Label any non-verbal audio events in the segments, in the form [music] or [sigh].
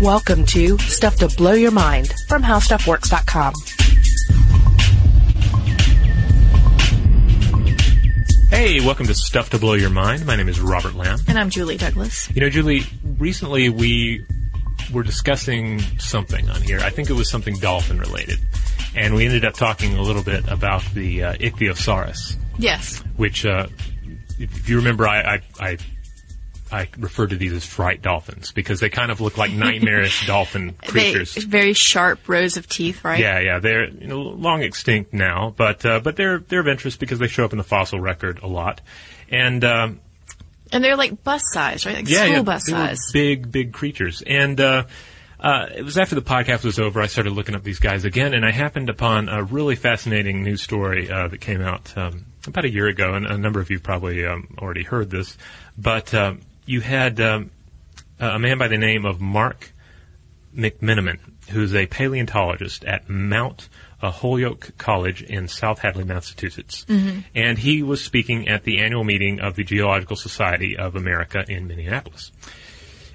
Welcome to Stuff to Blow Your Mind from HowStuffWorks.com. Hey, welcome to Stuff to Blow Your Mind. My name is Robert Lamb. And I'm Julie Douglas. You know, Julie, recently we were discussing something on here. I think it was something dolphin related. And we ended up talking a little bit about the uh, ichthyosaurus, Yes. which, uh, if you remember, I, I, I I refer to these as fright dolphins because they kind of look like [laughs] nightmarish dolphin creatures. They, very sharp rows of teeth, right? Yeah, yeah, they're you know, long extinct now, but uh, but they're they're of interest because they show up in the fossil record a lot, and um, And they're like bus size, right? Like yeah, school yeah, bus they were size. big big creatures, and uh, uh, it was after the podcast was over, I started looking up these guys again, and I happened upon a really fascinating news story uh, that came out um, about a year ago, and a number of you probably um, already heard this, but um, you had um, a man by the name of Mark McMenamin, who's a paleontologist at Mount uh, Holyoke College in South Hadley, Massachusetts. And he was speaking at the annual meeting of the Geological Society of America in Minneapolis.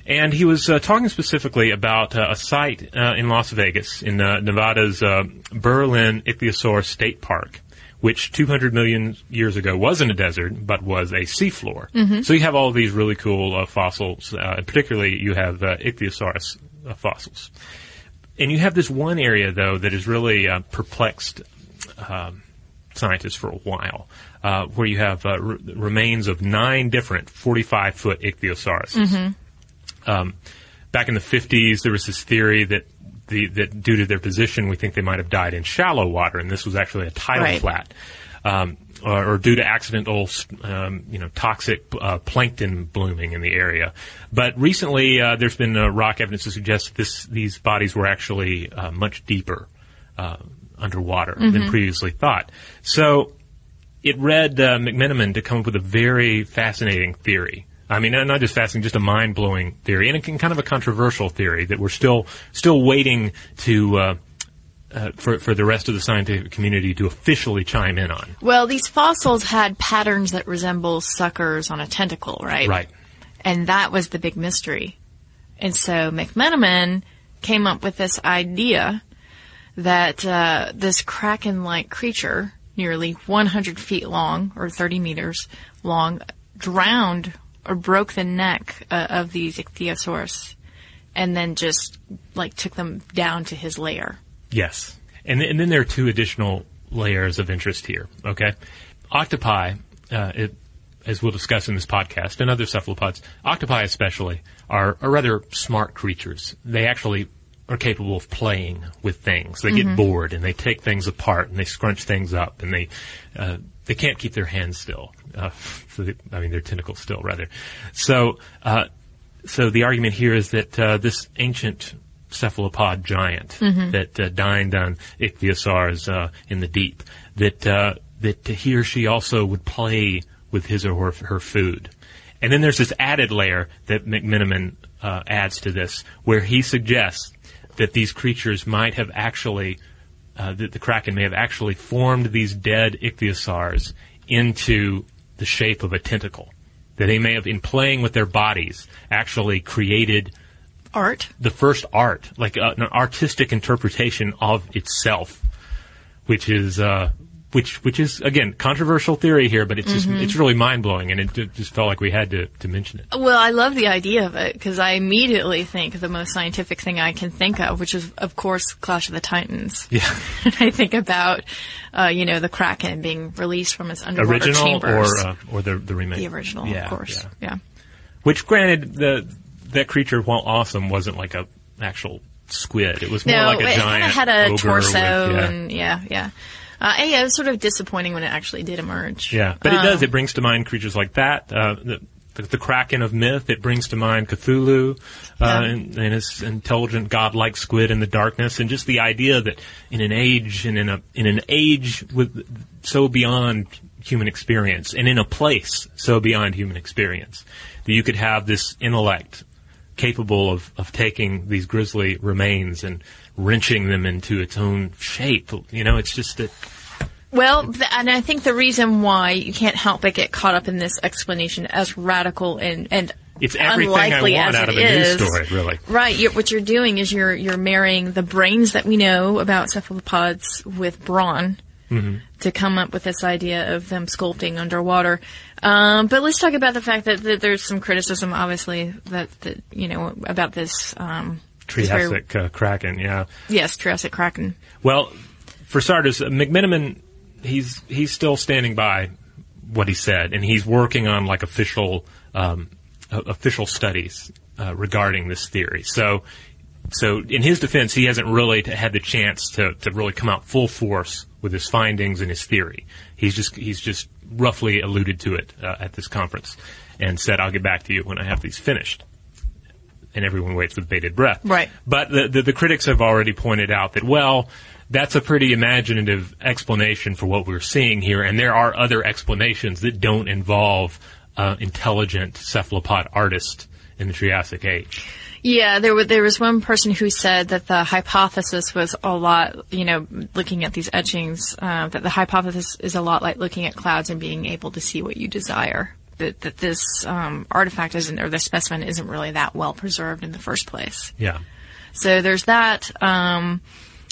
And he was uh, talking specifically about uh, a site uh, in Las Vegas, in uh, Nevada's uh, Berlin Ichthyosaur State Park, which 200 million years ago wasn't a desert, but was a seafloor. So you have all these really cool uh, fossils, uh, and particularly you have uh, Ichthyosaurus uh, fossils. And you have this one area, though, that has really uh, perplexed um, scientists for a while, uh, where you have uh, r- remains of nine different 45 foot ichthyosaurus. Um, back in the 50s, there was this theory that the, that due to their position, we think they might have died in shallow water, and this was actually a tidal Right. flat. Um, or, or due to accidental, um, you know, toxic uh, plankton blooming in the area. But recently, uh, there's been uh, rock evidence to suggest this, these bodies were actually uh, much deeper uh, underwater than previously thought. So it led uh, McMenamin to come up with a very fascinating theory. I mean, not just fascinating, just a mind-blowing theory, and a, kind of a controversial theory that we're still still waiting to uh, uh, for for the rest of the scientific community to officially chime in on. Well, these fossils had patterns that resemble suckers on a tentacle, right? Right. And that was the big mystery. And so McMenamin came up with this idea that uh, this kraken-like creature, nearly 100 feet long or 30 meters long, drowned or broke the neck uh, of these ichthyosaurus, and then just like took them down to his lair. Yes. And, th- and then there are two additional layers of interest here, okay? Octopi, uh, it, as we'll discuss in this podcast, and other cephalopods, octopi especially, are, are rather smart creatures. They actually are capable of playing with things. They get bored and they take things apart and they scrunch things up and they, uh, they can't keep their hands still. Uh, so they, I mean, their tentacles still, rather. So, uh, so the argument here is that uh, this ancient cephalopod giant that uh, dined on ichthyosaurs uh, in the deep, that uh, that he or she also would play with his or her, her food. And then there's this added layer that McMenamin uh, adds to this, where he suggests that these creatures might have actually, uh, that the kraken may have actually formed these dead ichthyosaurs into the shape of a tentacle. That they may have, in playing with their bodies, actually created Art. the first art, like uh, an artistic interpretation of itself, which is uh, which which is again controversial theory here, but it's just it's really mind blowing, and it ju- just felt like we had to, to mention it. Well, I love the idea of it because I immediately think the most scientific thing I can think of, which is, of course, Clash of the Titans. Yeah, [laughs] I think about, uh, you know, the Kraken being released from its underwater original chambers. or uh, or the the remake. the original, Yeah, of course. yeah. Yeah. Which, granted, the that creature, while awesome, wasn't like a actual squid. It was more No, like a it giant had a torso, with- yeah. and yeah, yeah. Uh, yeah, it was sort of disappointing when it actually did emerge. Yeah, but it does. Um, It brings to mind creatures like that. Uh, the, the, the Kraken of myth. It brings to mind Cthulhu uh, Yeah. and, and his intelligent, godlike squid in the darkness, and just the idea that in an age and in a in an age with so beyond human experience, and in a place so beyond human experience, that you could have this intellect capable of, of taking these grisly remains and wrenching them into its own shape. You know, it's just that Well, th- and I think the reason why you can't help but get caught up in this explanation as radical and, and it's everything I unlikely want as out it of a news story, really. Right. you what you're doing is you're you're marrying the brains that we know about cephalopods with brawn Mm-hmm. to come up with this idea of them sculpting underwater. Um, but let's talk about the fact that, that there's some criticism, obviously, that, that you know about this. Um, Triassic uh, kraken, yeah. yes, Triassic kraken. Well, for starters, uh, McMenamin, he's he's still standing by what he said, and he's working on like official um, uh, official studies uh, regarding this theory. So, so in his defense, he hasn't really t- had the chance to to really come out full force with his findings and his theory. He's just he's just roughly alluded to it uh, at this conference and said, "I'll get back to you when I have these finished." And everyone waits with bated breath. Right. But the, the, the critics have already pointed out that, well, that's a pretty imaginative explanation for what we're seeing here, and there are other explanations that don't involve uh, intelligent cephalopod artists in the Triassic Age. Yeah, there was there was one person who said that the hypothesis was a lot, you know, looking at these etchings, uh, that the hypothesis is a lot like looking at clouds and being able to see what you desire. That that this um, artifact isn't, or the specimen isn't really that well preserved in the first place. Yeah. So there's that. Um,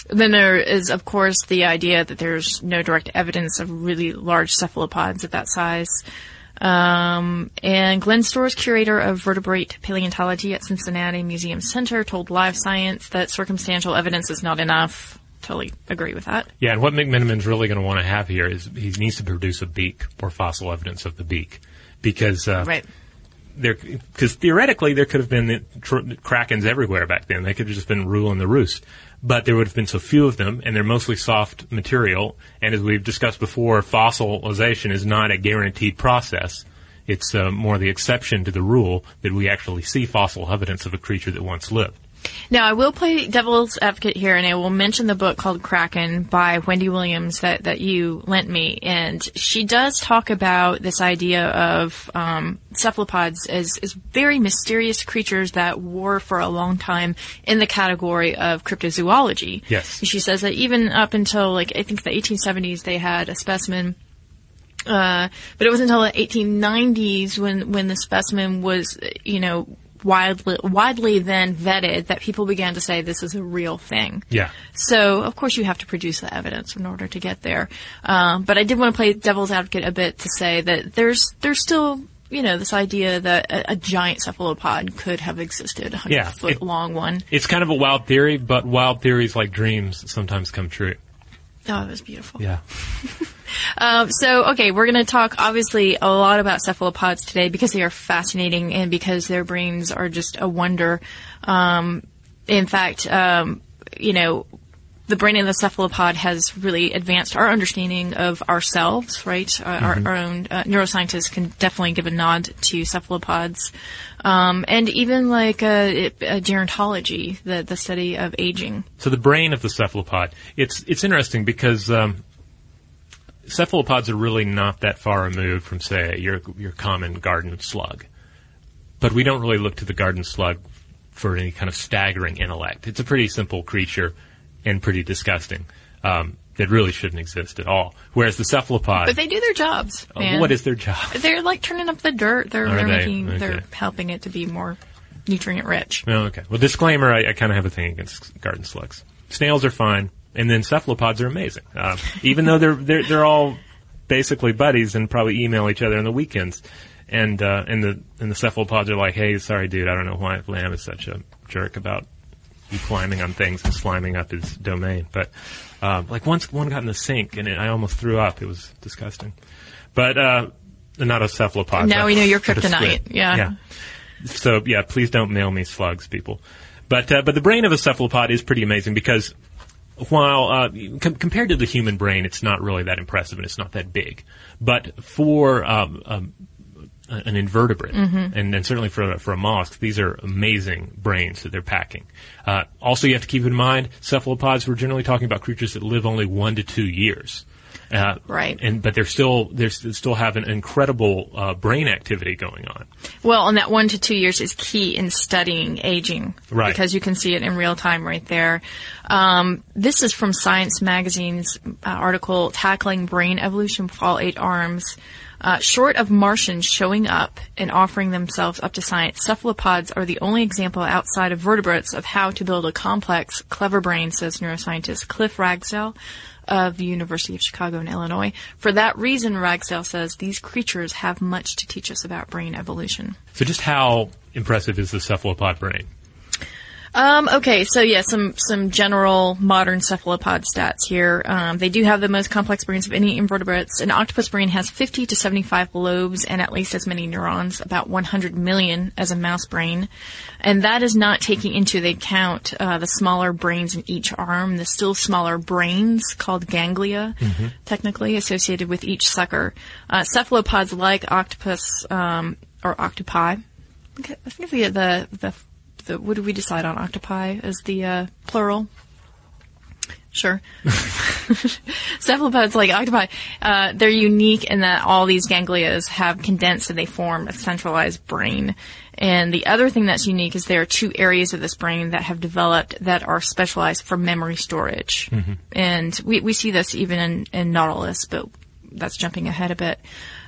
then there is, of course, the idea that there's no direct evidence of really large cephalopods of that size. Um, and Glenn Storrs, curator of vertebrate paleontology at Cincinnati Museum Center, told Live Science that circumstantial evidence is not enough. Totally agree with that. Yeah, and what McMenamin's really going to want to have here is he needs to produce a beak or fossil evidence of the beak, because uh, Right. there because theoretically there could have been the tr- krakens everywhere back then. They could have just been ruling the roost, but there would have been so few of them, and they're mostly soft material. And as we've discussed before, fossilization is not a guaranteed process. It's uh, more the exception to the rule that we actually see fossil evidence of a creature that once lived. Now, I will play devil's advocate here, and I will mention the book called Kraken by Wendy Williams that, that you lent me. And she does talk about this idea of um, cephalopods as, as very mysterious creatures that were for a long time in the category of cryptozoology. Yes. She says that even up until, like, I think the 1870s, they had a specimen uh, but it wasn't until the 1890s when when the specimen was, you know, widely widely then vetted that people began to say this is a real thing. Yeah. So of course you have to produce the evidence in order to get there. Um, but I did want to play devil's advocate a bit to say that there's there's still you know this idea that a, a giant cephalopod could have existed, a hundred Yeah, foot it- long one. It's kind of a wild theory, but wild theories like dreams sometimes come true. Oh, it was beautiful. Yeah. [laughs] Um, so, okay, we're going to talk obviously a lot about cephalopods today because they are fascinating and because their brains are just a wonder. Um, in fact, um, you know, the brain of the cephalopod has really advanced our understanding of ourselves, right? Uh, our, our own uh, neuroscientists can definitely give a nod to cephalopods. Um, and even like uh, it- uh, gerontology, the, the study of aging. So the brain of the cephalopod. It's it's interesting because um, cephalopods are really not that far removed from, say, your your common garden slug. But we don't really look to the garden slug for any kind of staggering intellect. It's a pretty simple creature and pretty disgusting. Um, that really shouldn't exist at all. Whereas the cephalopod, But they do their jobs. uh, man. what is their job? They're like turning up the dirt. They're, they're they? making, they're helping it to be more nutrient rich. Oh, okay. Well, disclaimer: I, I kind of have a thing against garden slugs. Snails are fine, and then cephalopods are amazing. Uh, [laughs] even though they're they're they're all basically buddies and probably email each other on the weekends, and uh, and the and the cephalopods are like, "Hey, sorry, dude, I don't know why Lamb is such a jerk about you climbing on things and sliming up his domain." But um, like once one got in the sink and it, I almost threw up. It was disgusting. But uh, not a cephalopod. Now we know you're kryptonite. Yeah. Yeah. So yeah, please don't mail me slugs, people. But uh, but the brain of a cephalopod is pretty amazing because while uh, com- compared to the human brain, it's not really that impressive and it's not that big. But for um, um, an invertebrate, and, and certainly for for a mollusk, these are amazing brains that they're packing. Uh, also, you have to keep in mind cephalopods. We're generally talking about creatures that live only one to two years. Uh, Right. and but they're still they still have an incredible uh, brain activity going on. Well, and that one to two years is key in studying aging. Right. Because you can see it in real time right there. Um, this is from Science Magazine's uh, article, Tackling Brain Evolution with All Eight Arms. Uh, short of Martians showing up and offering themselves up to science, cephalopods are the only example outside of vertebrates of how to build a complex, clever brain, says neuroscientist Cliff Ragsdale of the University of Chicago in Illinois. For that reason, Ragsdale says these creatures have much to teach us about brain evolution. So, just how impressive is the cephalopod brain? Um, okay, so yeah, some some general modern cephalopod stats here. Um, they do have the most complex brains of any invertebrates. An octopus brain has 50 to 75 lobes and at least as many neurons, about 100 million as a mouse brain, and that is not taking into account uh, the smaller brains in each arm, the still smaller brains called ganglia, technically associated with each sucker. Uh, cephalopods like octopus um, or octopi. Okay, I think the the the the, what did we decide on octopi as the uh, plural? Sure. [laughs] Cephalopods like octopi, uh, they're unique in that all these ganglias have condensed and they form a centralized brain. And the other thing that's unique is there are two areas of this brain that have developed that are specialized for memory storage. And we, we see this even in, in Nautilus, but that's jumping ahead a bit.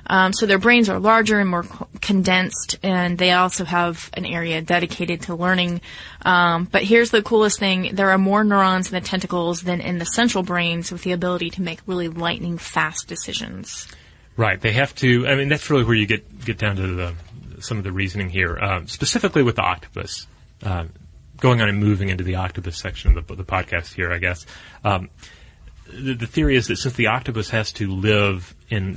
Um, so their brains are larger and more co- condensed, and they also have an area dedicated to learning. Um, but here's the coolest thing: there are more neurons in the tentacles than in the central brains, with the ability to make really lightning fast decisions. Right. They have to. I mean, that's really where you get get down to the some of the reasoning here, um, specifically with the octopus. Uh, going on and moving into the octopus section of the, the podcast here, I guess. Um, the, the theory is that since the octopus has to live in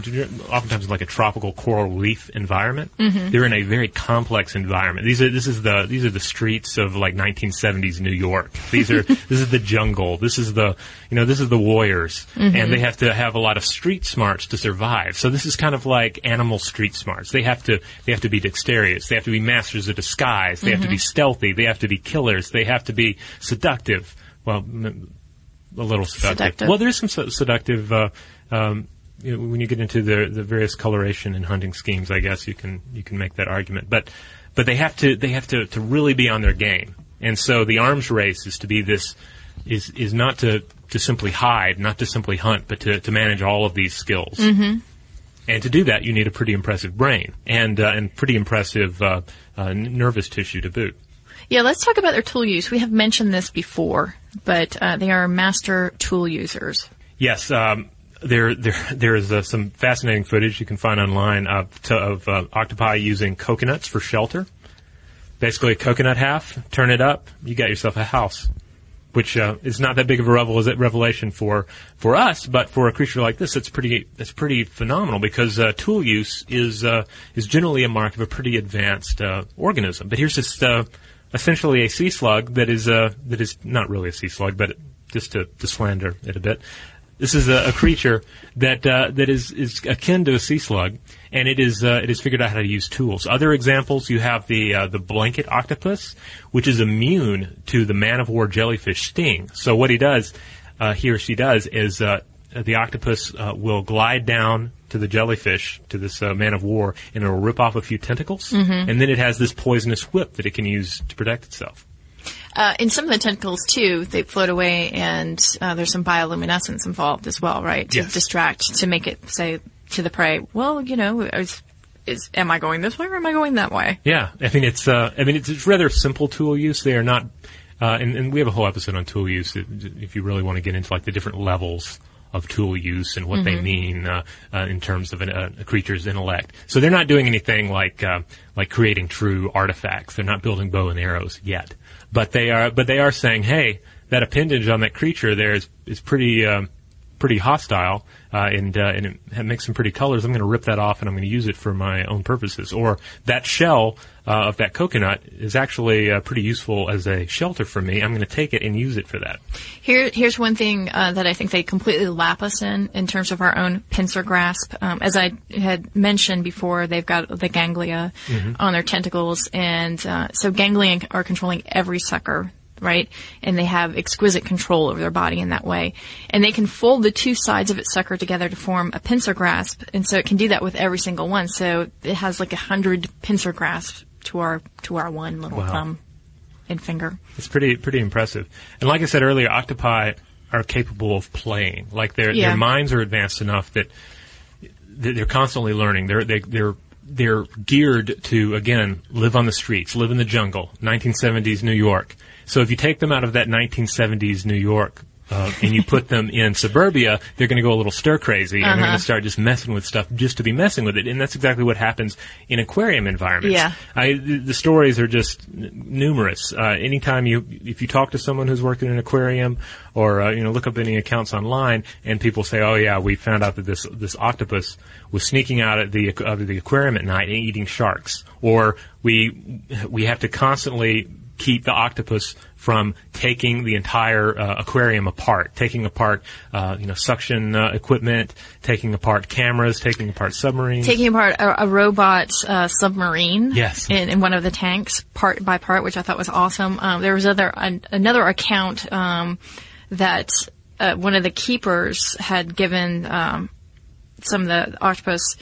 oftentimes like a tropical coral reef environment, they're in a very complex environment. These are this is the these are the streets of like 1970s New York. These are [laughs] this is the jungle. This is the you know this is the warriors, and they have to have a lot of street smarts to survive. So this is kind of like animal street smarts. They have to they have to be dexterous. They have to be masters of disguise. They have to be stealthy. They have to be killers. They have to be seductive. Well. M- a little seductive. Seductive. Well, there is some se- seductive. Uh, um, you know, when you get into the the various coloration and hunting schemes, I guess you can you can make that argument. But but they have to they have to, to really be on their game. And so the arms race is to be this is is not to to simply hide, not to simply hunt, but to to manage all of these skills. Mm-hmm. And to do that, you need a pretty impressive brain and uh, and pretty impressive uh, uh, nervous tissue to boot. Yeah, let's talk about their tool use. We have mentioned this before, but uh, they are master tool users. Yes, um, there, there, there is uh, some fascinating footage you can find online of, to, of uh, octopi using coconuts for shelter. Basically, a coconut half, turn it up, you got yourself a house. Which uh, is not that big of a revel- revelation for for us, but for a creature like this, it's pretty it's pretty phenomenal because uh, tool use is uh, is generally a mark of a pretty advanced uh, organism. But here's just uh, essentially a sea slug that is uh, that is not really a sea slug, but just to, to slander it a bit. This is a, a creature that uh, that is, is akin to a sea slug, and it is uh, it has figured out how to use tools. Other examples, you have the uh, the blanket octopus, which is immune to the man of war jellyfish sting. So what he does, uh, he or she does, is uh, the octopus uh, will glide down to the jellyfish, to this uh, man of war, and it'll rip off a few tentacles, and then it has this poisonous whip that it can use to protect itself. Uh, in some of the tentacles too, they float away, and uh, there's some bioluminescence involved as well, right? To Yes. distract, to make it say to the prey, well, you know, is, is am I going this way or am I going that way? Yeah, I mean it's uh, I mean it's, it's rather simple tool use. They are not, uh, and, and we have a whole episode on tool use if, if you really want to get into like the different levels of tool use and what they mean uh, uh, in terms of an, uh, a creature's intellect. So they're not doing anything like uh, like creating true artifacts. They're not building bow and arrows yet, but they are but they are saying, hey, that appendage on that creature there is is pretty. Um, pretty hostile, uh, and uh, and it makes some pretty colors. I'm going to rip that off and I'm going to use it for my own purposes. Or that shell uh, of that coconut is actually uh, pretty useful as a shelter for me. I'm going to take it and use it for that. Here, here's one thing uh, that I think they completely lap us in in terms of our own pincer grasp. Um, as I had mentioned before, they've got the ganglia on their tentacles, and uh, so ganglia are controlling every sucker. Right, and they have exquisite control over their body in that way, and they can fold the two sides of its sucker together to form a pincer grasp, and so it can do that with every single one. So it has like a hundred pincer grasps to our to our one little Wow. thumb and finger. It's pretty pretty impressive. And like I said earlier, octopi are capable of playing. Like their Yeah. their minds are advanced enough that they're they're constantly learning. They're they, they're they're geared to again live on the streets, live in the jungle. 1970s New York. So if you take them out of that 1970s New York uh, and you put them in suburbia, they're going to go a little stir crazy and they're going Uh-huh. to start just messing with stuff just to be messing with it. And that's exactly what happens in aquarium environments. Yeah. I, the, stories are just n- numerous. Uh, anytime you, if you talk to someone who's working in an aquarium, or uh, you know, look up any accounts online, and people say, "Oh yeah, we found out that this this octopus was sneaking out of the out of the aquarium at night and eating sharks," or we we have to constantly keep the octopus from taking the entire uh, aquarium apart, taking apart, uh, you know, suction uh, equipment, taking apart cameras, taking apart submarines. taking apart a, a robot uh, submarine Yes. in, in one of the tanks part by part, which I thought was awesome. Um, there was other an, another account um, that uh, one of the keepers had given um, some of the octopus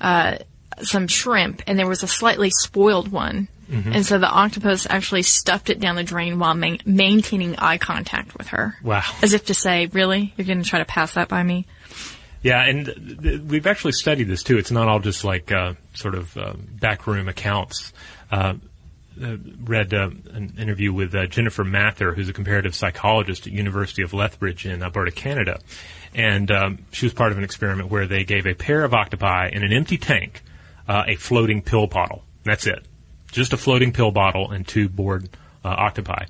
uh, some shrimp, and there was a slightly spoiled one. Mm-hmm. And so the octopus actually stuffed it down the drain while ma- maintaining eye contact with her. Wow. As if to say, really? You're going to try to pass that by me? Yeah, and th- th- we've actually studied this too. It's not all just like uh, sort of uh, backroom accounts. Uh, uh, read uh, an interview with uh, Jennifer Mather, who's a comparative psychologist at University of Lethbridge in Alberta, Canada, and um, she was part of an experiment where they gave a pair of octopi in an empty tank uh, a floating pill bottle. That's it, just a floating pill bottle and two bored uh, octopi,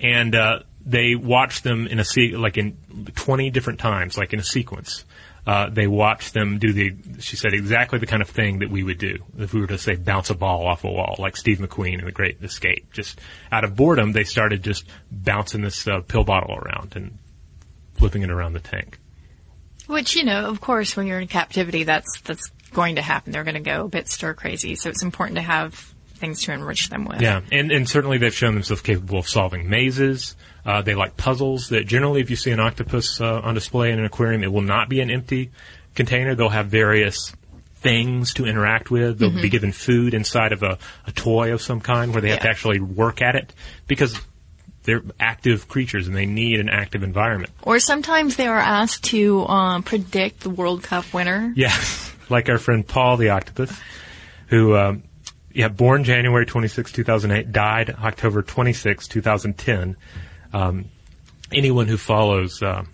and uh, they watched them in a se- like in twenty different times, like in a sequence uh, they watched them do the, she said, exactly the kind of thing that we would do if we were to say bounce a ball off a wall, like Steve McQueen in The Great Escape. Just out of boredom, they started just bouncing this uh, pill bottle around and flipping it around the tank. Which, you know, of course, when you're in captivity, that's that's going to happen. They're going to go a bit stir crazy. So it's important to have things to enrich them with. Yeah, and, and certainly they've shown themselves capable of solving mazes. Uh, they like puzzles that generally, if you see an octopus uh, on display in an aquarium, it will not be an empty container. They'll have various things to interact with. They'll be given food inside of a, a toy of some kind where they have to actually work at it because they're active creatures and they need an active environment. Or sometimes they are asked to um, predict the World Cup winner. Yeah, [laughs] like our friend Paul the octopus, who, um, yeah, born January 26, 2008, died October 26, 2010. Um, anyone who follows uh,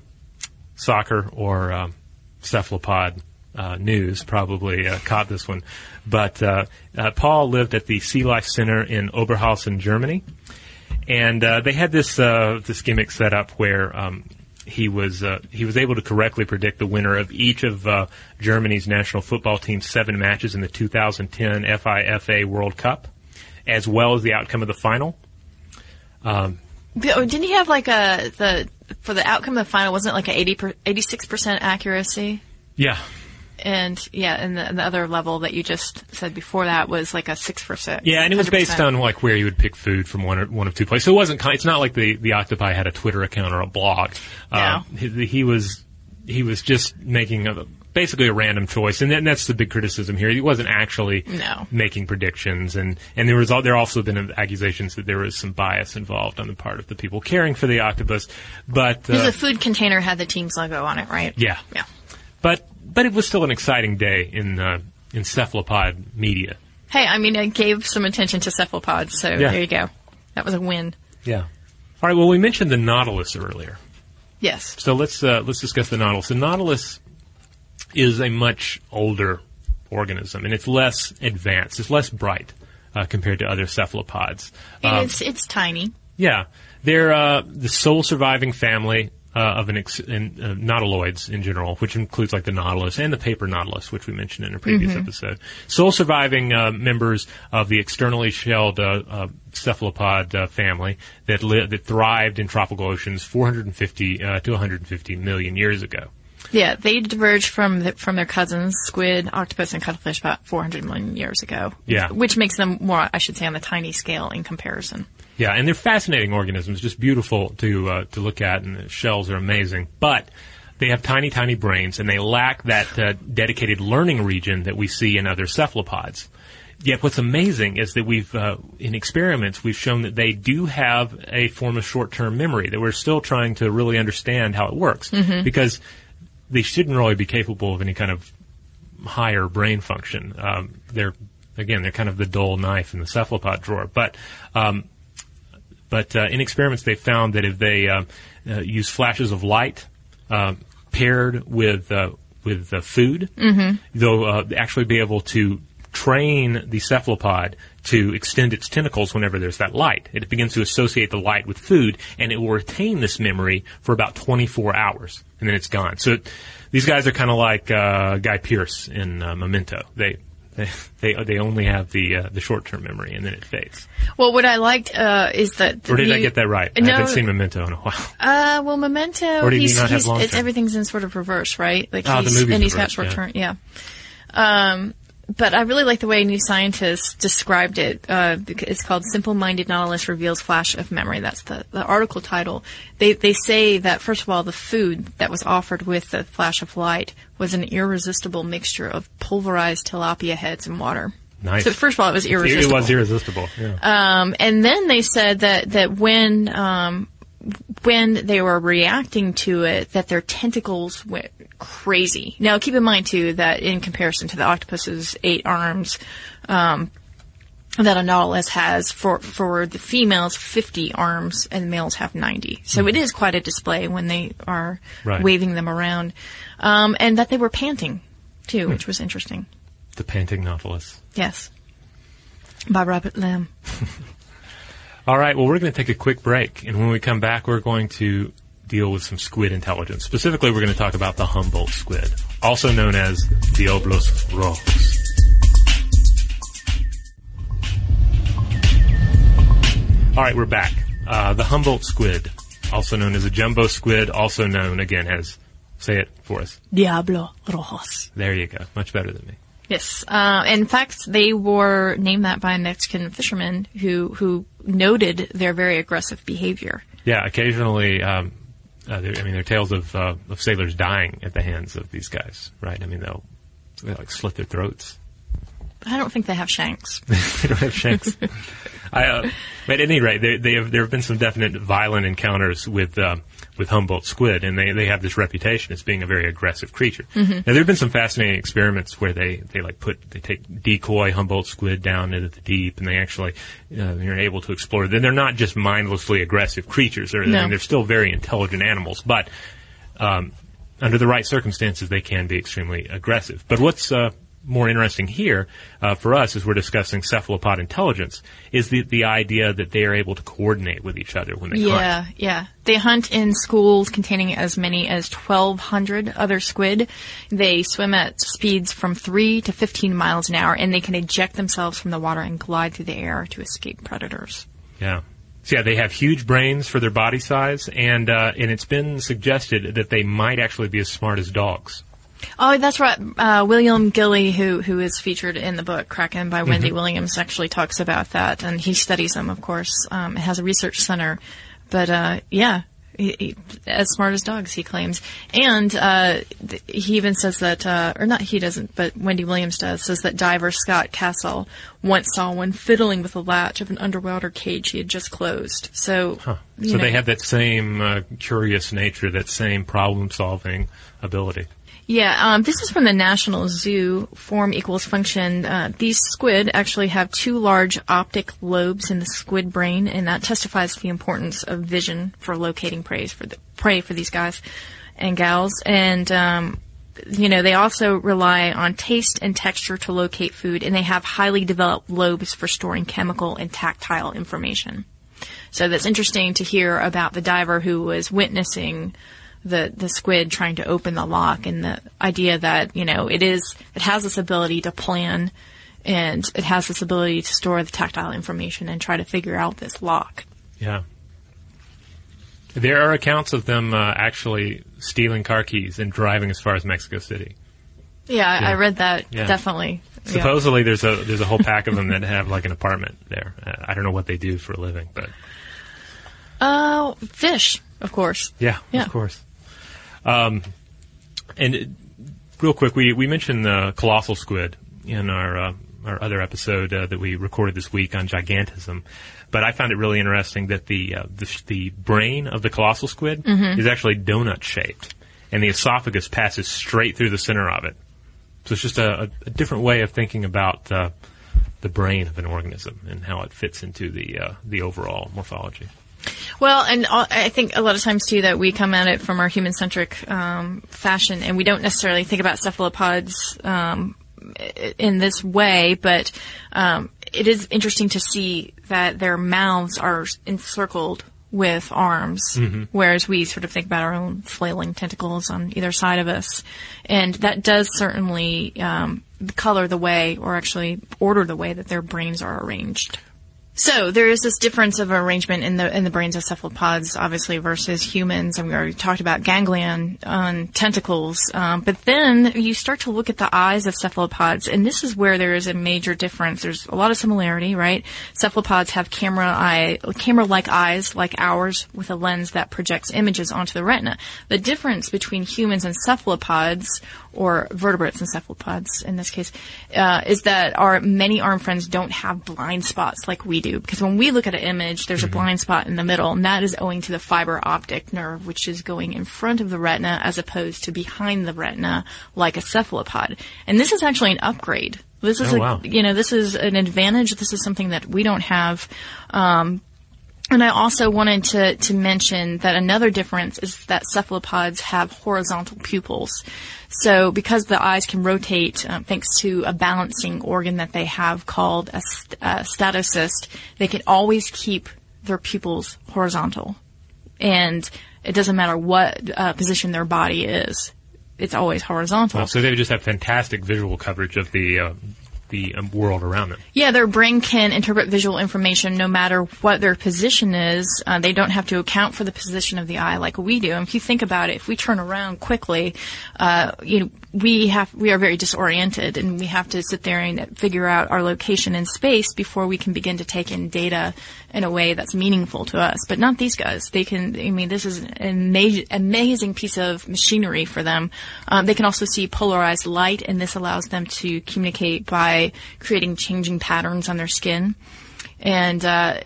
soccer or um cephalopod uh, news probably uh, caught this one. But uh, uh, Paul lived at the Sea Life Center in Oberhausen, Germany, and uh, they had this uh, this gimmick set up where um, he was uh, he was able to correctly predict the winner of each of uh, Germany's national football team's seven matches in the 2010 FIFA World Cup, as well as the outcome of the final. Oh, Didn't he have like a the for the outcome of the final? Wasn't it like a 80 86 percent accuracy? Yeah, And yeah, and the, the other level that you just said before that was like a six for six. Yeah, and it was based on like where you would pick food from one or one of two places. So it wasn't. It's not like the the octopi had a Twitter account or a blog. Uh, he, he was he was just making a, basically a random choice, and, then that's the big criticism here. He wasn't actually No. making predictions, and and there was al- there also been accusations that there was some bias involved on the part of the people caring for the octopus. But Because uh, the food container had the team's logo on it, right? yeah, Yeah. but but it was still an exciting day in uh, in cephalopod media. Hey, I mean, I gave some attention to cephalopods, so Yeah. there you go. That was a win. Yeah. All right. Well, we mentioned the nautilus earlier. Yes. So let's uh, let's discuss the nautilus. The nautilus is a much older organism, and it's less advanced. It's less bright uh, compared to other cephalopods. And Um, it's it's tiny. yeah, they're uh, the sole surviving family uh, of an ex- in, uh, nautiloids in general, which includes like the nautilus and the paper nautilus, which we mentioned in a previous episode. Sole surviving uh, members of the externally shelled uh, uh, cephalopod uh, family that li- that thrived in tropical oceans 450 uh, to 150 million years ago. Yeah, they diverged from the, from their cousins, squid, octopus, and cuttlefish about 400 million years ago. Yeah. Which makes them more, I should say, on the tiny scale in comparison. Yeah, and they're fascinating organisms, just beautiful to uh, to look at, and the shells are amazing. But they have tiny, tiny brains, and they lack that uh, dedicated learning region that we see in other cephalopods. Yet, what's amazing is that we've, uh, in experiments, we've shown that they do have a form of short-term memory. That we're still trying to really understand how it works, because they shouldn't really be capable of any kind of higher brain function. Um, they're again, they're kind of the dull knife in the cephalopod drawer. But um, but uh, in experiments, they found that if they uh, uh, use flashes of light uh, paired with uh, with food, they'll uh, actually be able to train the cephalopod to extend its tentacles whenever there's that light. It begins to associate the light with food, and it will retain this memory for about 24 hours, and then it's gone. So these guys are kind of like uh, Guy Pearce in uh, Memento. They they they, they only have the uh, the short term memory, and then it fades. Well, what I liked uh, is that. Or did I get that right? I haven't seen Memento in a while. Uh, well, Memento. Or did he he's, not have long everything's in sort of reverse, right? Like Ah, the he's movie's and he's got short yeah. term. Yeah. Um, but I really like the way New Scientist described it. Uh, it's called "Simple Minded Nautilus Reveals Flash of Memory." That's the, the article title. They they say that first of all, the food that was offered with the flash of light was an irresistible mixture of pulverized tilapia heads and water. Nice. So first of all, it was irresistible. It was irresistible. Yeah. Um, and then they said that that when um, when they were reacting to it, that their tentacles went crazy. Now, keep in mind too that in comparison to the octopus's eight arms. Um, that a nautilus has for for the females 50 arms and the males have 90 so it is quite a display when they are Right. waving them around um, and that they were panting too which was interesting the panting nautilus. yes by robert lamb [laughs] All right. Well, we're going to take a quick break, and when we come back, we're going to deal with some squid intelligence. Specifically, we're going to talk about the Humboldt squid, also known as Diablos rojos. All right, we're back. Uh, the Humboldt squid, also known as a jumbo squid, also known again as say it for us. diablo rojos There you go. Much better than me. Yes. Uh, in fact, they were named that by a Mexican fisherman who who noted their very aggressive behavior. Yeah, occasionally, um, uh, there, I mean, there are tales of, uh, of sailors dying at the hands of these guys, right? I mean, they'll, they like slit their throats. I don't think they have shanks. [laughs] they don't have shanks. [laughs] I, uh, but at any rate, they, they have, there have been some definite violent encounters with uh, with Humboldt squid, and they, they have this reputation as being a very aggressive creature. Now, there have been some fascinating experiments where they, they like put they take decoy Humboldt squid down into the deep, and they actually uh, you're able to explore. Then they're not just mindlessly aggressive creatures; they're, No. they're still very intelligent animals, but um, under the right circumstances, they can be extremely aggressive. But what's uh, more interesting here uh, for us, as we're discussing cephalopod intelligence, is the the idea that they are able to coordinate with each other when they Yeah, hunt. yeah. Yeah. They hunt in schools containing as many as 1,200 other squid. They swim at speeds from 3 to 15 miles an hour, and they can eject themselves from the water and glide through the air to escape predators. Yeah. So yeah, they have huge brains for their body size, and uh, and it's been suggested that they might actually be as smart as dogs. Oh, that's right. Uh, William Gilly, who who is featured in the book Kraken by Wendy Mm-hmm. Williams, actually talks about that, and he studies them. Of course, um, has a research center, but uh, yeah, he, he, as smart as dogs, he claims. And uh, th- he even says that, uh, or not, he doesn't, but Wendy Williams does, says that diver Scott Cassell once saw one fiddling with the latch of an underwater cage he had just closed. So, you So know, they have that same uh, curious nature, that same problem-solving ability. Yeah, um, this is from the National Zoo. Form equals function. Uh, these squid actually have two large optic lobes in the squid brain, and that testifies to the importance of vision for locating prey for the prey for these guys and gals. And um, you know, they also rely on taste and texture to locate food, and they have highly developed lobes for storing chemical and tactile information. So that's interesting to hear about the diver who was witnessing the the squid trying to open the lock and the idea that you know it is it has this ability to plan and it has this ability to store the tactile information and try to figure out this lock. Yeah. There are accounts of them uh, actually stealing car keys and driving as far as Mexico City. Yeah, I, I read that Yeah. definitely. Yeah. Supposedly, there's a there's a whole pack of them that have like an apartment there. Uh, I don't know what they do for a living, but Uh, fish, of course. yeah, Yeah. of course. Um, and real quick, we we mentioned the colossal squid in our uh, our other episode uh, that we recorded this week on gigantism. But I found it really interesting that the uh, the, sh- the brain of the colossal squid is actually donut shaped, and the esophagus passes straight through the center of it. So it's just a, a different way of thinking about uh, the brain of an organism and how it fits into the uh, the overall morphology. Well, and I think a lot of times too that we come at it from our human centric um, fashion, and we don't necessarily think about cephalopods um, in this way, but um, it is interesting to see that their mouths are encircled with arms, mm-hmm. whereas we sort of think about our own flailing tentacles on either side of us, and that does certainly um, color the way, or actually order the way that their brains are arranged. So there is this difference of arrangement in the in the brains of cephalopods, obviously, versus humans, and we already talked about ganglion on tentacles. Um, but then you start to look at the eyes of cephalopods, and this is where there is a major difference. There's a lot of similarity, right? Cephalopods have camera eye, camera-like eyes, like ours, with a lens that projects images onto the retina. The difference between humans and cephalopods, or vertebrates and cephalopods in this case, uh, is that our many arm friends don't have blind spots like we do. Because when we look at an image, there's mm-hmm. a blind spot in the middle, and that is owing to the fiber optic nerve, which is going in front of the retina as opposed to behind the retina like a cephalopod. And this is actually an upgrade. This is oh, a, wow. you know, this is an advantage. This is something that we don't have. Um, and I also wanted to, to mention that another difference is that cephalopods have horizontal pupils. So because the eyes can rotate um, thanks to a balancing organ that they have called a, st- a statocyst, they can always keep their pupils horizontal. And it doesn't matter what uh, position their body is. It's always horizontal. Well, so they just have fantastic visual coverage of the uh, the um, world around them. Yeah, their brain can interpret visual information no matter what their position is. Uh, they don't have to account for the position of the eye like we do. And if you think about it, if we turn around quickly, uh, you know, we have we are very disoriented and we have to sit there and figure out our location in space before we can begin to take in data in a way that's meaningful to us. But not these guys. They can. I mean, this is an amazing, piece of machinery for them. Um, they can also see polarized light, and this allows them to communicate by creating changing patterns on their skin. And uh,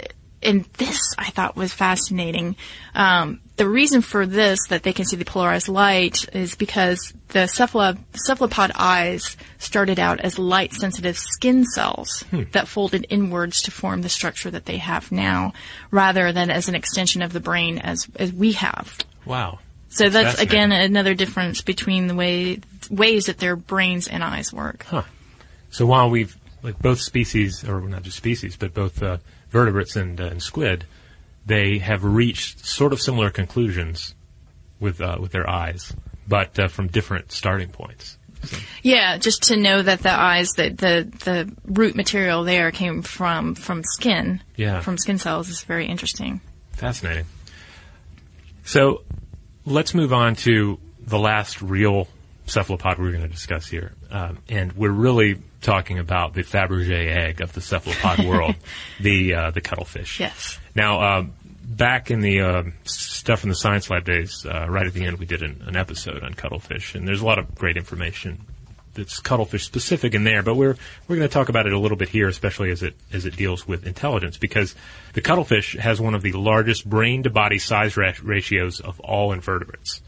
and this I thought was fascinating. Um, the reason for this that they can see the polarized light is because the cephalopod eyes started out as light sensitive skin cells hmm. that folded inwards to form the structure that they have now, rather than as an extension of the brain as as we have. Wow. So that's, that's again another difference between the way ways that their brains and eyes work. Huh. So while we've like both species, or not just species, but both uh, vertebrates and, uh, and squid, they have reached sort of similar conclusions with uh, with their eyes, but uh, from different starting points. So. Yeah, just to know that the eyes, that the the root material there came from from skin, yeah. from skin cells, is very interesting. Fascinating. So, let's move on to the last real cephalopod we're going to discuss here, um, and we're really talking about the Fabergé egg of the cephalopod [laughs] world, the uh, the cuttlefish. Yes. Now, uh, back in the uh, stuff in the science lab days, uh, right at the end, we did an, an, episode on cuttlefish, and there's a lot of great information that's cuttlefish specific in there. But we're we're going to talk about it a little bit here, especially as it as it deals with intelligence, because the cuttlefish has one of the largest brain to body size ra- ratios of all invertebrates,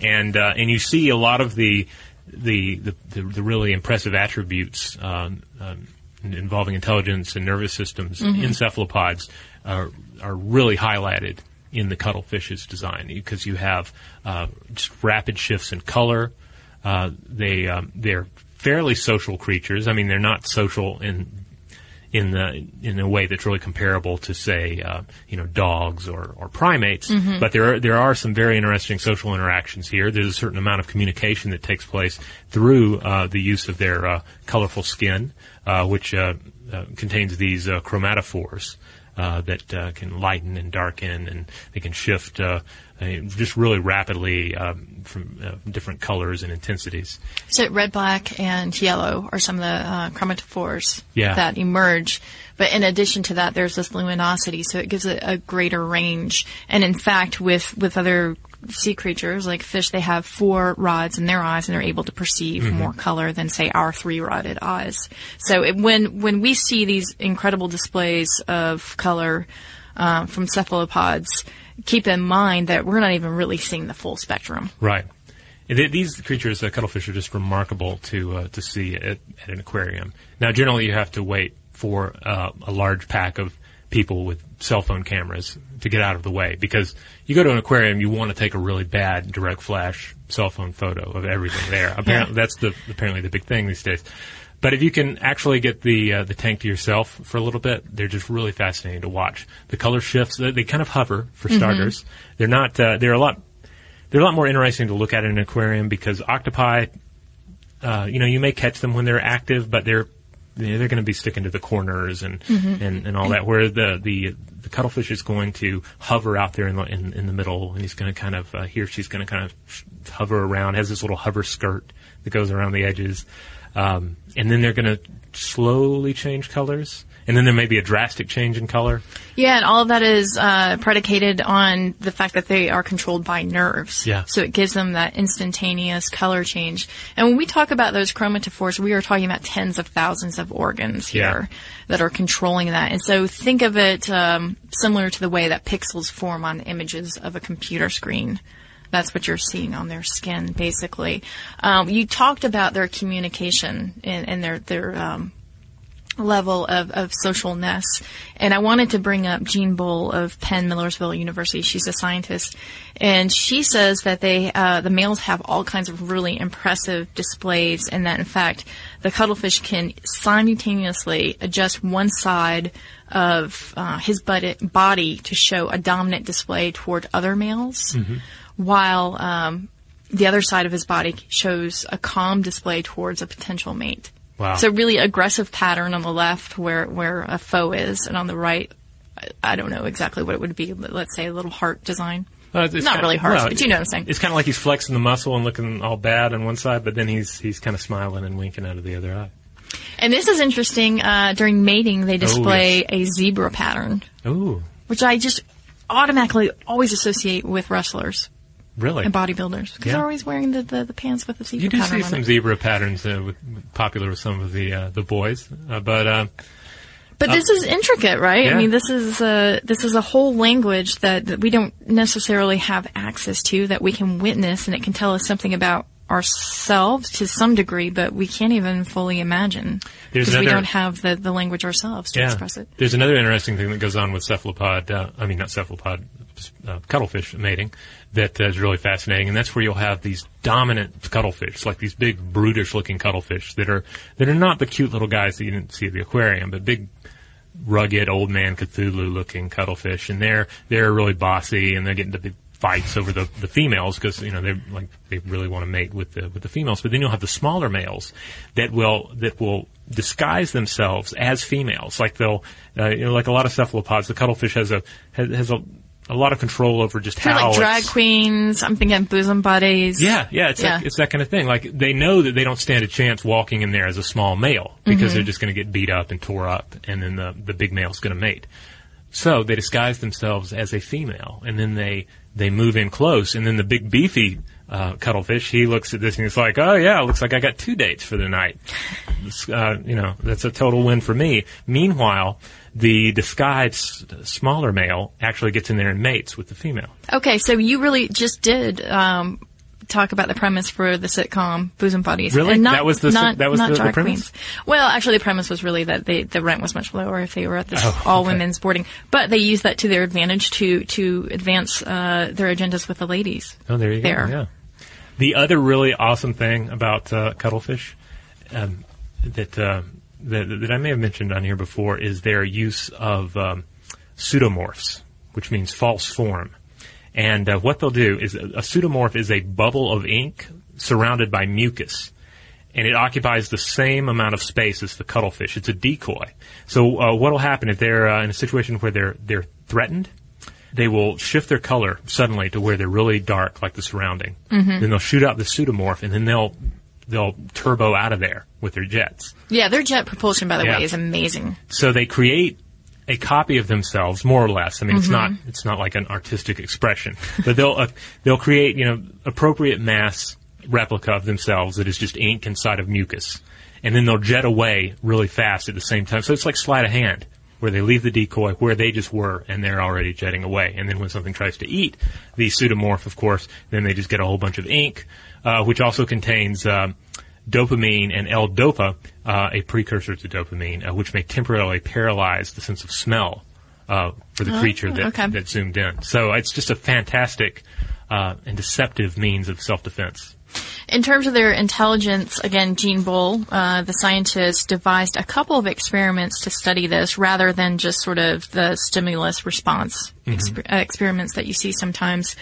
and uh, and you see a lot of the the, the, the, really impressive attributes um, um, involving intelligence and nervous systems mm-hmm. in cephalopods are, are really highlighted in the cuttlefish's design because you have uh, just rapid shifts in color. Uh, they um, they're fairly social creatures. I mean, they're not social in in the in a way that's really comparable to say uh, you know dogs or, or primates. Mm-hmm. But there are there are some very interesting social interactions here. There's a certain amount of communication that takes place through uh, the use of their uh, colorful skin, uh, which uh, uh, contains these chromatophores. that can lighten and darken, and they can shift just really rapidly um, from uh, different colors and intensities. So red, black, and yellow are some of the uh, chromatophores yeah. that emerge. But in addition to that, there's this luminosity, so it gives it a greater range. And in fact, with with other sea creatures like fish, they have four rods in their eyes, and they're able to perceive mm-hmm. more color than say our three rodded eyes. So it, when when we see these incredible displays of color uh, from cephalopods keep in mind that we're not even really seeing the full spectrum. Right. These creatures, uh, cuttlefish, are just remarkable to uh, to see at, at an aquarium. Now, generally, you have to wait for uh, a large pack of people with cell phone cameras to get out of the way because you go to an aquarium, you want to take a really bad direct flash cell phone photo of everything there. [laughs] Apparently, that's the apparently the big thing these days. But if you can actually get the uh, the tank to yourself for a little bit, they're just really fascinating to watch. The color shifts; they, they kind of hover for starters. They're not. Uh, they're a lot. They're a lot more interesting to look at in an aquarium because octopi, uh, you know, you may catch them when they're active, but they're you know, they're going to be sticking to the corners and, and and all that. Where the the the cuttlefish is going to hover out there in the in, in the middle, and he's going to kind of uh, he or she's going to kind of hover around. Has this little hover skirt that goes around the edges, um, and then they're going to slowly change colors. And then there may be a drastic change in color. Yeah, and all of that is uh, predicated on the fact that they are controlled by nerves. Yeah. So it gives them that instantaneous color change. And when we talk about those chromatophores, we are talking about tens of thousands of organs Yeah. here that are controlling that. And so think of it um, similar to the way that pixels form on images of a computer screen. That's what you're seeing on their skin, basically. Um, you talked about their communication and, and their their um, level of, of socialness. And I wanted to bring up Jean Boal of Penn Millersville University. She's a scientist. And she says that they, uh, the males have all kinds of really impressive displays and that in fact the cuttlefish can simultaneously adjust one side of uh, his body, body to show a dominant display toward other males while um, the other side of his body shows a calm display towards a potential mate. Wow. So really aggressive pattern on the left where, where a foe is and on the right, I- I don't know exactly what it would be. Let's say a little heart design. Uh, it's Not really harsh, well, but you know what I'm saying. It's kind of like he's flexing the muscle and looking all bad on one side, but then he's he's kind of smiling and winking out of the other eye. And this is interesting. Uh, during mating, they display a zebra pattern, Ooh, which I just automatically always associate with wrestlers really? and bodybuilders because Yeah. they're always wearing the, the, the pants with the zebra You do see some zebra patterns uh, with, popular with some of the uh, the boys, uh, but uh, But this is intricate, right? Yeah. I mean, this is a this is a whole language that, that we don't necessarily have access to that we can witness, and it can tell us something about ourselves to some degree, but we can't even fully imagine because we don't have the, the language ourselves to express it. There's another interesting thing that goes on with cephalopod, uh, I mean, not cephalopod, uh, cuttlefish mating that uh, is really fascinating, and that's where you'll have these dominant cuttlefish, like these big brutish looking cuttlefish that are, that are not the cute little guys that you didn't see at the aquarium, but big, rugged old man Cthulhu looking cuttlefish, and they're, they're really bossy and they're getting to big fights over the, the females because, you know, they like, they really want to mate with the, with the females, but then you'll have the smaller males that will, that will disguise themselves as females. Like they'll, uh, you know, like a lot of cephalopods, the cuttlefish has a, has, has a, a lot of control over just They're how like drag queens. I'm thinking bosom buddies. yeah, yeah, it's Yeah. That, it's that kind of thing. Like they know that they don't stand a chance walking in there as a small male because Mm-hmm. they're just going to get beat up and tore up, and then the the big male's going to mate. So they disguise themselves as a female, and then they they move in close, and then the big beefy uh, cuttlefish he looks at this and he's like, "Oh yeah, looks like I got two dates for the night." Uh, you know, that's a total win for me. Meanwhile, the disguised smaller male actually gets in there and mates with the female. Okay, so you really just did um, talk about the premise for the sitcom Bosom Buddies. Really? And not, That was the- not, that was not the- the drag premise? queens. Well, actually, the premise was really that they, the rent was much lower if they were at this Oh, all okay. women's boarding. But they used that to their advantage to to advance uh, their agendas with the ladies. Oh, there you There. go. Yeah. The other really awesome thing about uh, cuttlefish um, that, uh, that that I may have mentioned on here before is their use of um, pseudomorphs, which means false form. And uh, what they'll do is a, a pseudomorph is a bubble of ink surrounded by mucus. And it occupies the same amount of space as the cuttlefish. It's a decoy. So uh, what'll happen if they're uh, in a situation where they're they're threatened? they will shift their color suddenly to where they're really dark, like the surrounding. Then they'll shoot out the pseudomorph, and then they'll they'll turbo out of there with their jets. Yeah, their jet propulsion, by the Yeah. way, is amazing. So they create a copy of themselves, more or less. I mean, it's not Mm-hmm. it's not like an artistic expression, but they'll uh, they'll create you know appropriate mass replica of themselves that is just ink inside of mucus, and then they'll jet away really fast at the same time. So it's like sleight of hand. where they leave the decoy where they just were and they're already jetting away. And then when something tries to eat the pseudomorph, of course, then they just get a whole bunch of ink, uh, which also contains um, dopamine and L-dopa, uh, a precursor to dopamine, uh, which may temporarily paralyze the sense of smell uh, for the creature that, okay. that zoomed in. So it's just a fantastic uh, and deceptive means of self-defense. In terms of their intelligence, again, Jean Boal, uh, the scientist, devised a couple of experiments to study this rather than just sort of the stimulus response exper- uh, experiments that you see sometimes.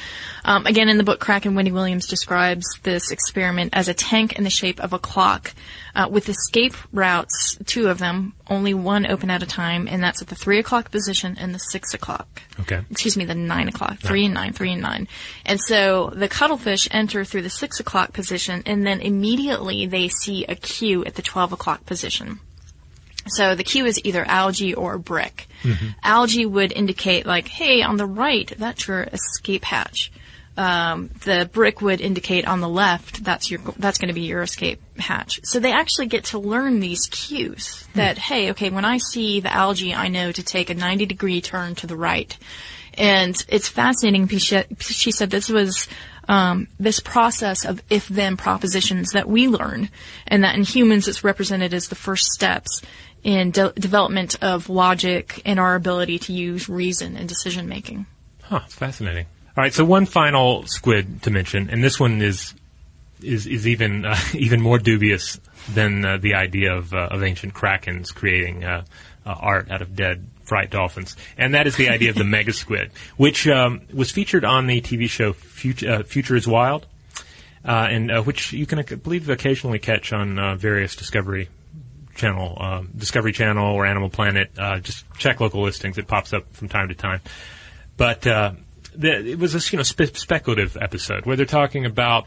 Um, again, in the book, Kraken Wendy Williams describes this experiment as a tank in the shape of a clock uh, with escape routes, two of them, only one open at a time, and that's at the three o'clock position and the six o'clock Okay. excuse me, the nine o'clock, three and nine, three and nine. And so the cuttlefish enter through the six o'clock position and then immediately they see a cue at the 12 o'clock position. So the cue is either algae or brick. Algae would indicate like, hey, on the right, that's your escape hatch. Um, the brick would indicate on the left that's your that's going to be your escape hatch. So they actually get to learn these cues that hey, okay, when I see the algae, I know to take a 90 degree turn to the right. And it's fascinating. because She, she said this was um, this process of if-then propositions that we learn, and that in humans it's represented as the first steps in de- development of logic and our ability to use reason in decision making. Huh, it's fascinating. All right, so one final squid to mention, and this one is is is even uh, [laughs] even more dubious than uh, the idea of uh, of ancient krakens creating uh, uh, art out of dead fright dolphins, and that is the idea of the [laughs] mega squid, which um, was featured on the TV show Future, uh, Future is Wild, uh, and uh, which you can, I believe, occasionally catch on uh, various Discovery Channel, um, Discovery Channel or Animal Planet. Uh, just check local listings; it pops up from time to time. But uh, the, it was a you know, spe- speculative episode where they're talking about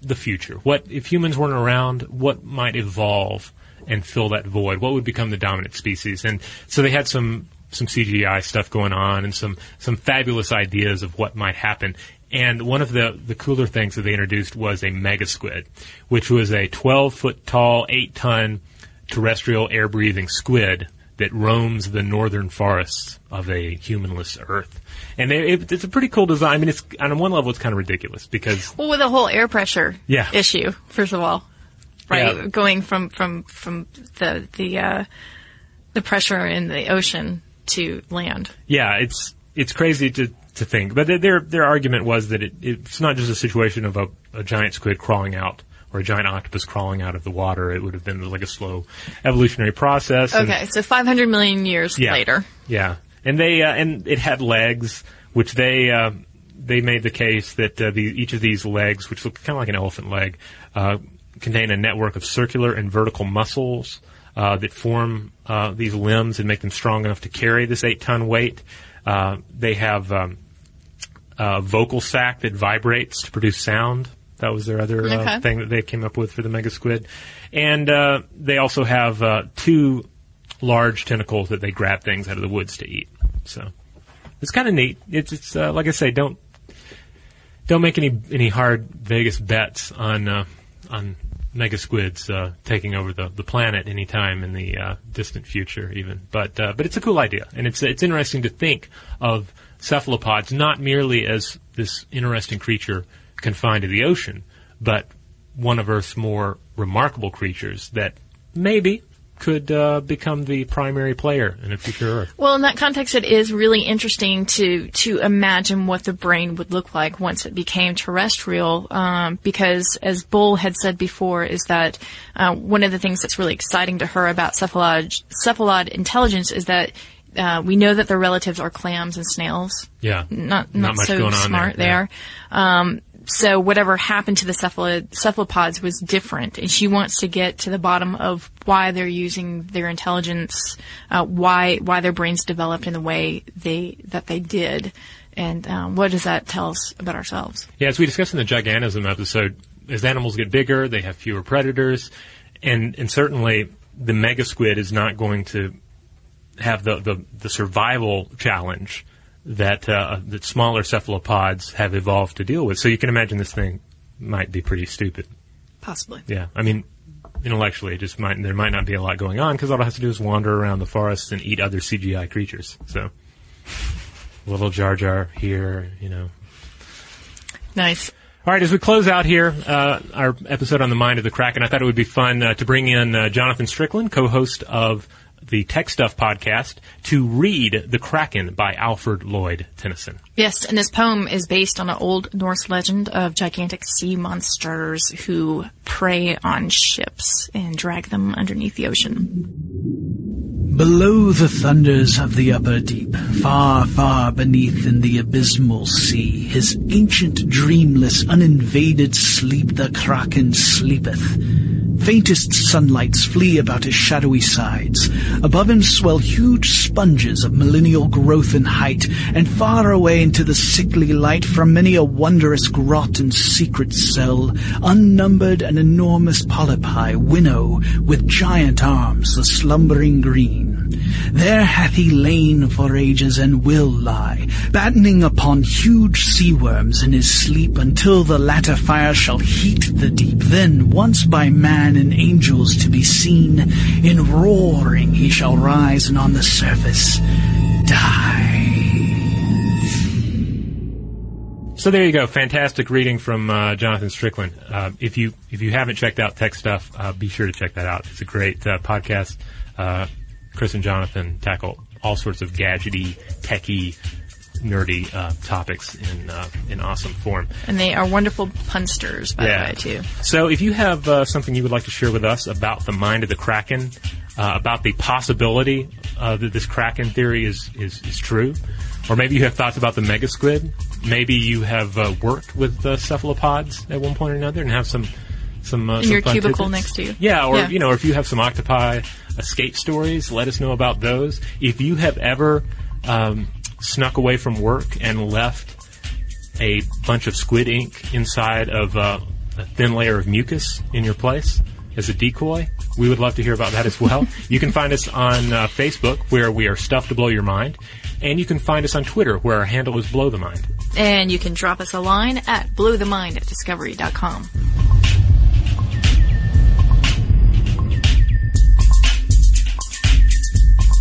the future. What if humans weren't around? What might evolve and fill that void? What would become the dominant species? And so they had some some CGI stuff going on and some some fabulous ideas of what might happen. And one of the the cooler things that they introduced was a mega squid, which was a 12 foot tall, 8 ton terrestrial air breathing squid that roams the northern forests of a humanless Earth. And they, it, it's a pretty cool design. I mean, it's on one level, it's kind of ridiculous because Well, with the whole air pressure Yeah. issue, first of all, right? Yeah. Going from from from the the uh, the pressure in the ocean to land. yeah, it's it's crazy to to think. But their their argument was that it, it's not just a situation of a, a giant squid crawling out or a giant octopus crawling out of the water. It would have been like a slow evolutionary process. and- Okay, so 500 million years yeah, later. Yeah, and they uh, and it had legs, which they uh, they made the case that uh, the, each of these legs, which look kind of like an elephant leg, uh, contain a network of circular and vertical muscles uh, that form uh, these limbs and make them strong enough to carry this eight ton weight. Uh, they have um, a vocal sac that vibrates to produce sound. That was their other uh, Okay. thing that they came up with for the mega squid. And uh, they also have uh, two large tentacles that they grab things out of the woods to eat. So it's kind of neat. It's, it's uh, like I say, don't don't make any any hard Vegas bets on uh, on mega squids uh, taking over the, the planet anytime in the uh, distant future, even. But uh, but it's a cool idea, and it's it's interesting to think of cephalopods not merely as this interesting creature confined to the ocean, but one of Earth's more remarkable creatures that maybe could uh, become the primary player in a future Earth. Well, in that context, it is really interesting to to imagine what the brain would look like once it became terrestrial. Um, because, as Boal had said before, is that uh, one of the things that's really exciting to her about cephalod cephalod intelligence is that. Uh, we know that their relatives are clams and snails. Yeah, Not not, Not so smart there, there. Um, so whatever happened to the cephalod, cephalopods was different, and she wants to get to the bottom of why they're using their intelligence, uh, why why their brains developed in the way they that they did, and um, what does that tell us about ourselves? Yeah, as we discussed in the gigantism episode, as animals get bigger, they have fewer predators, and and certainly the mega squid is not going to have the the, the survival challenge that uh, that smaller cephalopods have evolved to deal with. So you can imagine this thing might be pretty stupid. Possibly. Yeah, I mean, intellectually. It just might there might not be a lot going on because all it has to do is wander around the forest and eat other CGI creatures. So, [laughs] little Jar Jar here, you know. Nice. All right, as we close out here, uh, our episode on the mind of the Kraken, I thought it would be fun uh, to bring in uh, Jonathan Strickland, co-host of the Tech Stuff podcast, to read The Kraken by Alfred Lord Tennyson. Yes, and this poem is based on an old Norse legend of gigantic sea monsters who prey on ships and drag them underneath the ocean. Below the thunders of the upper deep, far, far beneath in the abysmal sea, his ancient, dreamless, uninvaded sleep the kraken sleepeth. Faintest sunlights flee about his shadowy sides. Above him swell huge sponges of millennial growth and height, and far away into the sickly light from many a wondrous grot and secret cell, unnumbered and enormous polypi winnow with giant arms the slumbering green. There hath he lain for ages and will lie, battening upon huge sea worms in his sleep until the latter fire shall heat the deep. Then, once by man and angels to be seen, in roaring he shall rise and on the surface die. So there you go, fantastic reading from uh, Jonathan Strickland. Uh, if you if you haven't checked out Tech Stuff, uh, be sure to check that out. It's a great uh, podcast. Uh, Chris and Jonathan tackle all sorts of gadgety, techy, nerdy uh, topics in uh, in awesome form. And they are wonderful punsters, by Yeah. the way, too. So if you have uh, something you would like to share with us about the mind of the Kraken, uh, about the possibility uh, that this Kraken theory is, is, is true, or maybe you have thoughts about the mega squid, maybe you have uh, worked with cephalopods at one point or another and have some some uh, In some your cubicle tidbits. next to you. Yeah, or Yeah. you know, if you have some octopi escape stories, let us know about those. If you have ever um, snuck away from work and left a bunch of squid ink inside of uh, a thin layer of mucus in your place as a decoy. We would love to hear about that as well. [laughs] you can find us on uh, Facebook, where we are Stuff to Blow Your Mind, and you can find us on Twitter, where our handle is Blow the Mind. And you can drop us a line at blowthemind at discovery.com.